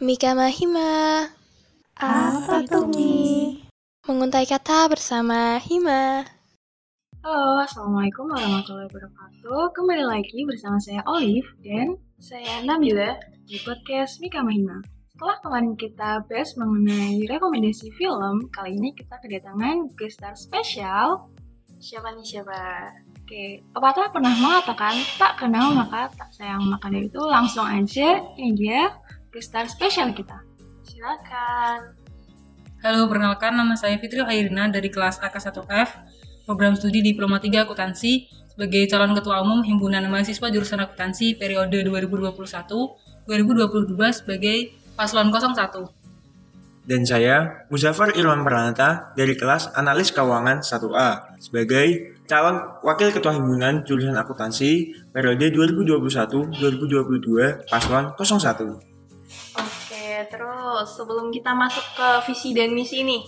Mika Mahima. Apa tuh Mi? Menguntai kata bersama Hima. Halo, Assalamualaikum warahmatullahi wabarakatuh. Kembali lagi bersama saya Olive dan saya Nabila di podcast Mika Mahima. Setelah kemarin kita bahas mengenai rekomendasi film, kali ini kita kedatangan guest star spesial. Siapa nih siapa? Oke, pepatah pernah mengatakan tak kenal maka tak sayang. Maka dari itu langsung aja ini dia guest star spesial kita. Silakan. Halo, perkenalkan nama saya Fitri Airina dari kelas AK1F, program studi Diploma 3 Akuntansi, sebagai calon ketua umum Himpunan Mahasiswa Jurusan Akuntansi periode 2021-2022 sebagai paslon 01. Dan saya, Muzaffar Irwan Pranata dari kelas Analis Keuangan 1A sebagai calon wakil ketua himpunan jurusan akuntansi periode 2021-2022 paslon 01. Terus sebelum kita masuk ke visi dan misi nih,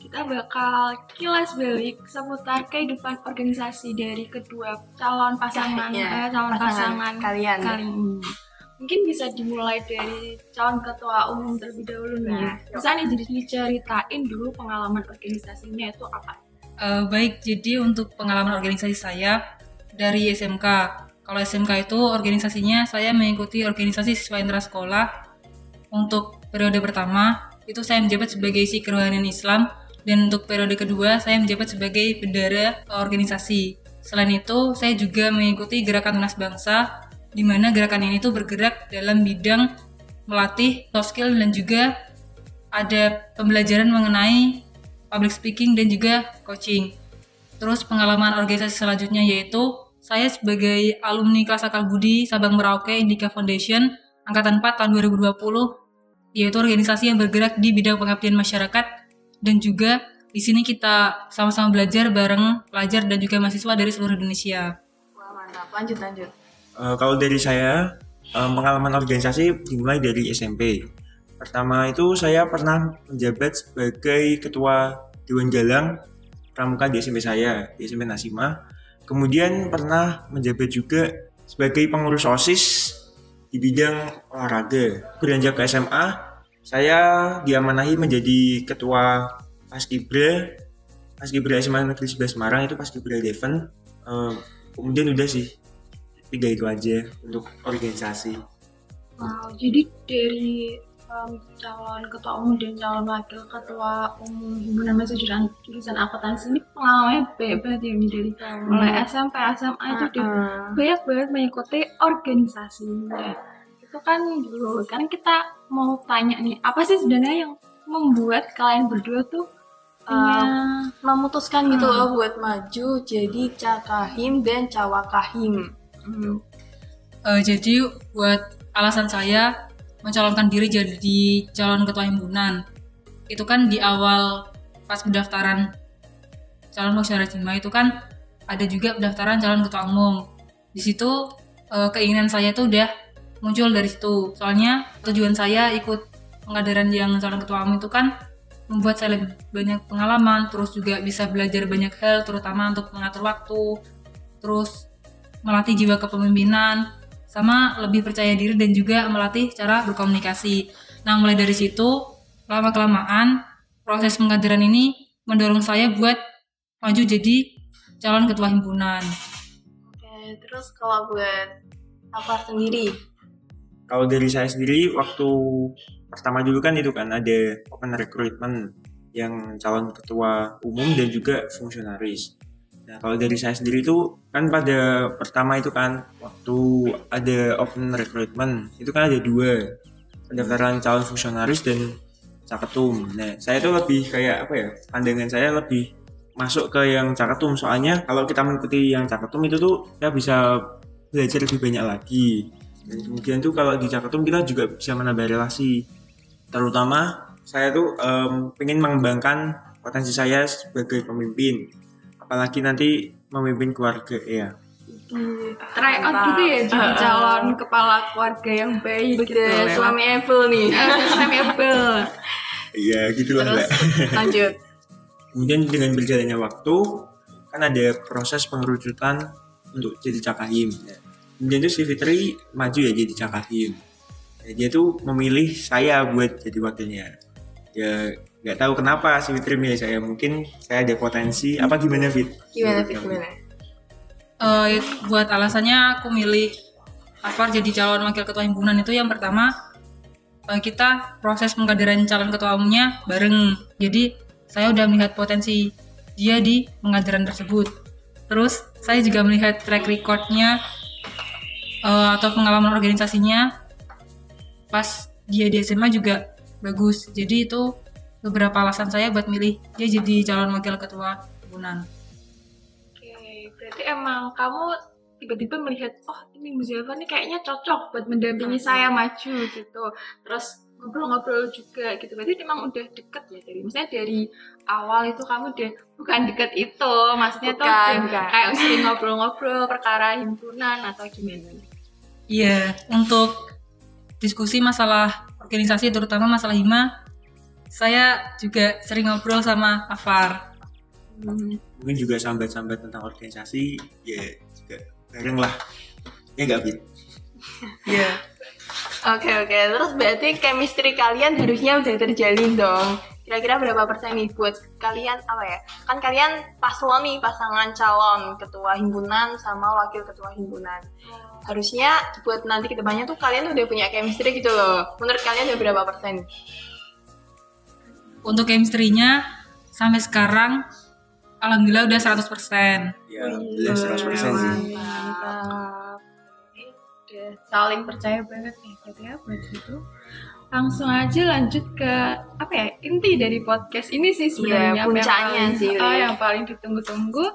kita bakal kilas balik seputar kehidupan organisasi dari kedua calon pasangan, Ya, eh, calon pasangan pasangan, kalian. kali ini. Mungkin bisa dimulai dari calon ketua umum terlebih dahulu nih. Nah, bisa nih jadi diceritain dulu pengalaman organisasinya itu apa? Eh, baik, jadi untuk pengalaman organisasi saya dari SMK. Kalau SMK itu organisasinya saya mengikuti organisasi siswa intrasekolah. Untuk periode pertama itu saya menjabat sebagai isi kerohanian Islam dan untuk periode kedua saya menjabat sebagai bendara organisasi. Selain itu, saya juga mengikuti gerakan tunas bangsa di mana gerakan ini tuh bergerak dalam bidang melatih soft skill dan juga ada pembelajaran mengenai public speaking dan juga coaching. Terus pengalaman organisasi selanjutnya yaitu saya sebagai alumni kelas akal budi Sabang Merauke Indika Foundation angkatan 4 tahun 2020 yaitu organisasi yang bergerak di bidang pengabdian masyarakat dan juga di sini kita sama-sama belajar bareng pelajar dan juga mahasiswa dari seluruh Indonesia. Wah mantap, lanjut lanjut. Eh, kalau dari saya, eh, pengalaman organisasi dimulai dari SMP. Pertama itu saya pernah menjabat sebagai ketua Dewan Galang Pramuka di SMP saya, di SMP Nasima. Kemudian pernah menjabat juga sebagai pengurus OSIS di bidang olahraga. Beranjak ke SMA, saya diamanahi menjadi ketua Paskibra Paskibra SMA Negeri 11 Semarang itu Paskibra Devon. Eh, kemudian udah sih tiga itu aja untuk organisasi. Wow, jadi dari em, calon ketua umum dan calon wakil ketua umum himpunan mahasiswa jurusan, jurusan akuntansi ini pengalamannya banyak banget ya dari mulai SMP SMA itu udah banyak banget mengikuti organisasi. Nah, itu kan dulu kan kita mau tanya nih apa sih sebenarnya yang membuat kalian berdua tuh punya Memutuskan gitu Hmm. loh buat maju jadi cakahim dan cawakahim. hmm, Eh, jadi buat alasan saya mencalonkan diri jadi calon ketua himpunan. Itu kan di awal pas pendaftaran calon musyawarah jemaah itu kan ada juga pendaftaran calon ketua umum. Di situ eh, keinginan saya itu udah muncul dari situ. Soalnya tujuan saya ikut pengadaran yang calon ketua umum itu kan membuat saya lebih banyak pengalaman terus juga bisa belajar banyak hal terutama untuk mengatur waktu terus melatih jiwa kepemimpinan sama lebih percaya diri dan juga melatih cara berkomunikasi. Nah, mulai dari situ, lama kelamaan proses pengkaderan ini mendorong saya buat maju jadi calon ketua himpunan. Oke, terus kalau buat apa sendiri? Kalau dari saya sendiri waktu pertama dulu kan itu kan ada open recruitment yang calon ketua umum dan juga fungsionaris. Kalau dari saya sendiri itu kan pada pertama itu kan waktu ada open recruitment itu kan ada dua. Pendaftaran calon fungsionaris dan caketum. Nah saya itu lebih kayak apa ya pandangan saya lebih masuk ke yang caketum soalnya kalau kita mengikuti yang caketum itu tuh kita bisa belajar lebih banyak lagi. Dan kemudian tuh kalau di caketum kita juga bisa menambah relasi. Terutama saya tuh em, pengen mengembangkan potensi saya sebagai pemimpin apalagi nanti memimpin keluarga ya try out gitu ya jadi calon kepala keluarga yang baik gitu. Betul, lewat- suami Apple nih. Eh, suami Apple. iya gitulah Terus mbak. lanjut. kemudian dengan berjalannya waktu kan ada proses pengerucutan untuk jadi cakahim kemudian itu si Fitri maju ya jadi cakahim dia tuh memilih saya buat jadi wakilnya. Ya nggak tahu kenapa sih Fitri milih saya. Mungkin saya ada potensi apa gimana Fit? Gimana Fit? Gimana? Eh, buat alasannya aku milih Afar jadi calon wakil ketua himpunan itu yang pertama eh, kita proses pengkaderan calon ketua umumnya bareng. Jadi saya udah melihat potensi dia di pengkaderan tersebut. Terus saya juga melihat track recordnya eh, atau pengalaman organisasinya pas dia di SMA juga bagus. Jadi itu beberapa alasan saya buat milih dia jadi calon wakil ketua himpunan. Oke, berarti emang kamu tiba-tiba melihat, oh ini Muzafar nih kayaknya cocok buat mendampingi saya maju gitu. Terus ngobrol-ngobrol juga gitu. Berarti memang udah deket ya dari, misalnya dari awal itu kamu udah bukan deket itu, maksudnya tuh Bukan, bukan. kayak sering ngobrol-ngobrol perkara himpunan atau gimana? Iya, untuk diskusi masalah organisasi terutama masalah hima, saya juga sering ngobrol sama Afar. Hmm. Mungkin juga sambat-sambat tentang organisasi ya juga bareng lah. Ya nggak Fit? Iya. Oke oke, terus berarti chemistry kalian harusnya udah terjalin dong. Kira-kira berapa persen nih buat kalian apa ya? Kan kalian paslon nih pasangan calon ketua himpunan sama wakil ketua himpunan. Harusnya buat nanti ke depannya tuh kalian udah punya chemistry gitu loh. Menurut kalian udah berapa persen? Untuk chemistry-nya sampai sekarang alhamdulillah udah 100%. Ya, udah 100% sih. Mantap. Udah saling percaya banget nih berarti ya buat itu. Langsung aja lanjut ke apa ya inti dari podcast ini sih sebenarnya Iya, puncaknya yang paling, sih, Wi. yang paling ditunggu-tunggu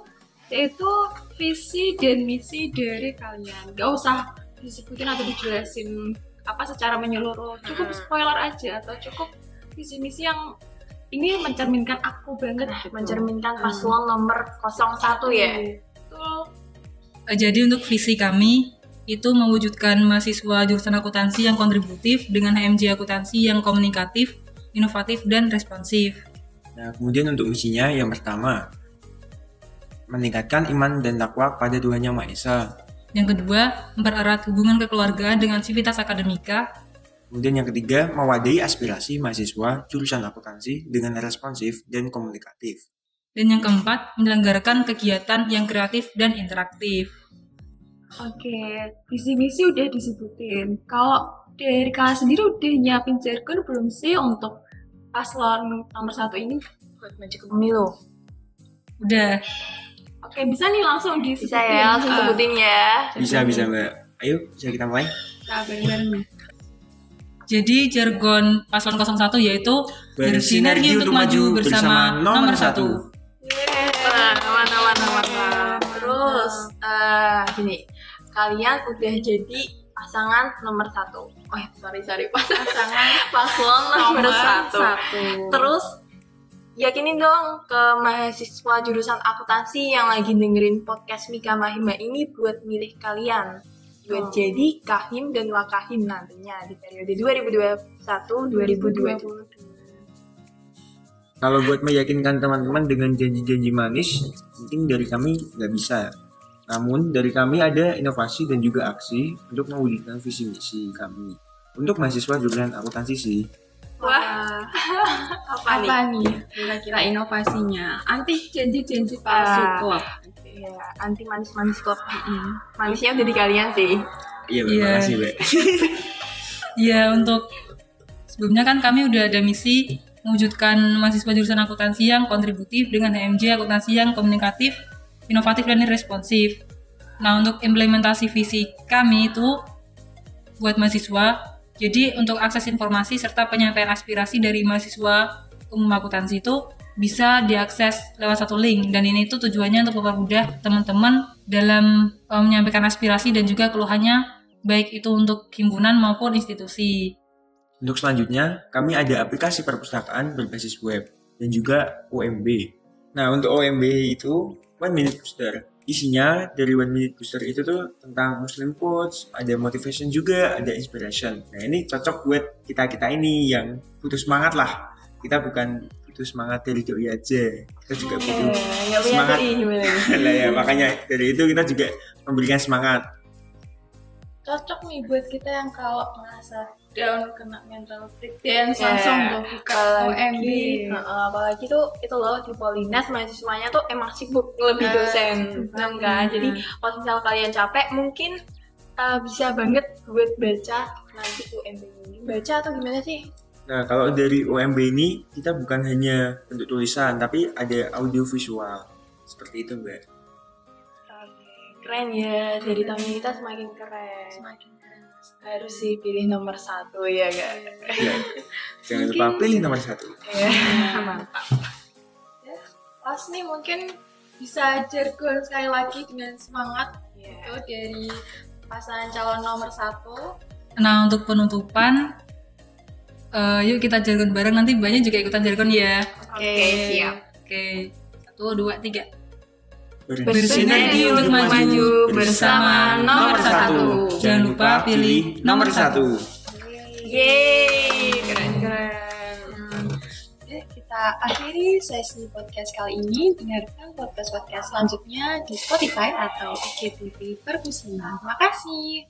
yaitu visi dan misi dari kalian. Gak usah disebutin atau dijelasin apa secara menyeluruh, cukup Hmm. spoiler aja atau cukup visi misi yang ini mencerminkan aku banget gitu. Mencerminkan paslon nomor 01 ya. Betul. Eh, Jadi untuk visi kami itu mewujudkan mahasiswa jurusan akuntansi yang kontributif dengan HMJ akuntansi yang komunikatif, inovatif, dan responsif. Nah, kemudian untuk misinya yang pertama, meningkatkan iman dan takwa pada Tuhan Yang Maha Esa. Yang kedua, mempererat hubungan kekeluargaan dengan civitas akademika. Kemudian yang ketiga, mewadahi aspirasi mahasiswa jurusan akuntansi dengan responsif dan komunikatif. Dan yang keempat, menyelenggarakan kegiatan yang kreatif dan interaktif. Oke, visi misi udah disebutin. Kalau dari kalian sendiri udah nyiapin jargon belum sih untuk paslon nomor satu ini? Buat maju ke pemilu. Udah, Oke, bisa nih langsung disebutin. Bisa ya, langsung Ah, sebutin ya. Bisa, bisa Mbak. Ayo, bisa kita mulai? Nah, bareng-bareng nih. Jadi jargon paslon 01 yaitu bersinergi untuk maju bersama nomor satu. Wah, aman, aman, aman, aman. Terus, eh gini, kalian udah jadi pasangan nomor satu. Oh, sorry, sorry, pasangan paslon nomor, satu. Terus, yakinin dong ke mahasiswa jurusan akuntansi yang lagi dengerin podcast Mika Mahima ini buat milih kalian. Buat Oh. jadi kahim dan wakahim nantinya di periode 2021-2022. Kalau buat meyakinkan teman-teman dengan janji-janji manis, mungkin dari kami nggak bisa. Namun dari kami ada inovasi dan juga aksi untuk mewujudkan visi misi kami. Untuk mahasiswa jurusan akuntansi sih. Wah, Apa, nih? apa nih kira-kira inovasinya? Anti janji-janji palsu Ah. Iya, anti manis-manis klub. Manisnya udah di kalian sih. Iya. Iya. Makasih, Mbak. Ya untuk sebelumnya kan kami udah ada misi mewujudkan mahasiswa jurusan akuntansi yang kontributif dengan HMJ akuntansi yang komunikatif, inovatif dan responsif. Nah untuk implementasi visi kami itu buat mahasiswa, jadi untuk akses informasi serta penyampaian aspirasi dari mahasiswa umum akuntansi itu bisa diakses lewat satu link dan ini tuh tujuannya untuk mempermudah teman-teman dalam eh, menyampaikan aspirasi dan juga keluhannya baik itu untuk himpunan maupun institusi. Untuk selanjutnya, kami ada aplikasi perpustakaan berbasis web dan juga OMB. Nah, untuk OMB itu One Minute Booster. Isinya dari One Minute Booster itu tuh tentang Muslim quotes, ada motivation juga, ada inspiration. Nah, ini cocok buat kita-kita ini yang butuh semangat lah. Kita bukan butuh semangat dari doi aja. Kita juga butuh nggak punya Semangat. nih? lah ya makanya dari itu kita juga memberikan semangat cocok nih buat kita yang kalau merasa down kena mental breakdown Iya. langsung tuh buka OMB Heeh, apalagi tuh itu loh di Polinas mahasiswanya tuh emang sibuk lebih Nah, dosen Nah, kan jadi kalau misal kalian capek mungkin uh, bisa banget buat baca nanti UMB ini baca atau gimana sih Nah, kalau dari UMB ini kita bukan hanya bentuk tulisan, tapi ada audio visual. Seperti itu, Mbak. keren ya jadi tahun kita semakin keren semakin keren harus sih pilih nomor satu ya gak Ya. Jangan lupa pilih nomor satu. ya mantap ya, pas nih mungkin bisa jargon sekali lagi dengan semangat Iya. itu dari pasangan calon nomor satu Nah untuk penutupan, eh, yuk kita jargon bareng nanti banyak juga ikutan jargon ya. oke siap Oke, satu, dua, tiga. Bersinergi untuk maju bersama nomor satu. Jangan lupa pilih nomor satu. yeay keren keren kita akhiri sesi podcast kali ini. Dengarkan podcast-podcast selanjutnya di Spotify atau IGTV Perkusian. Terima kasih.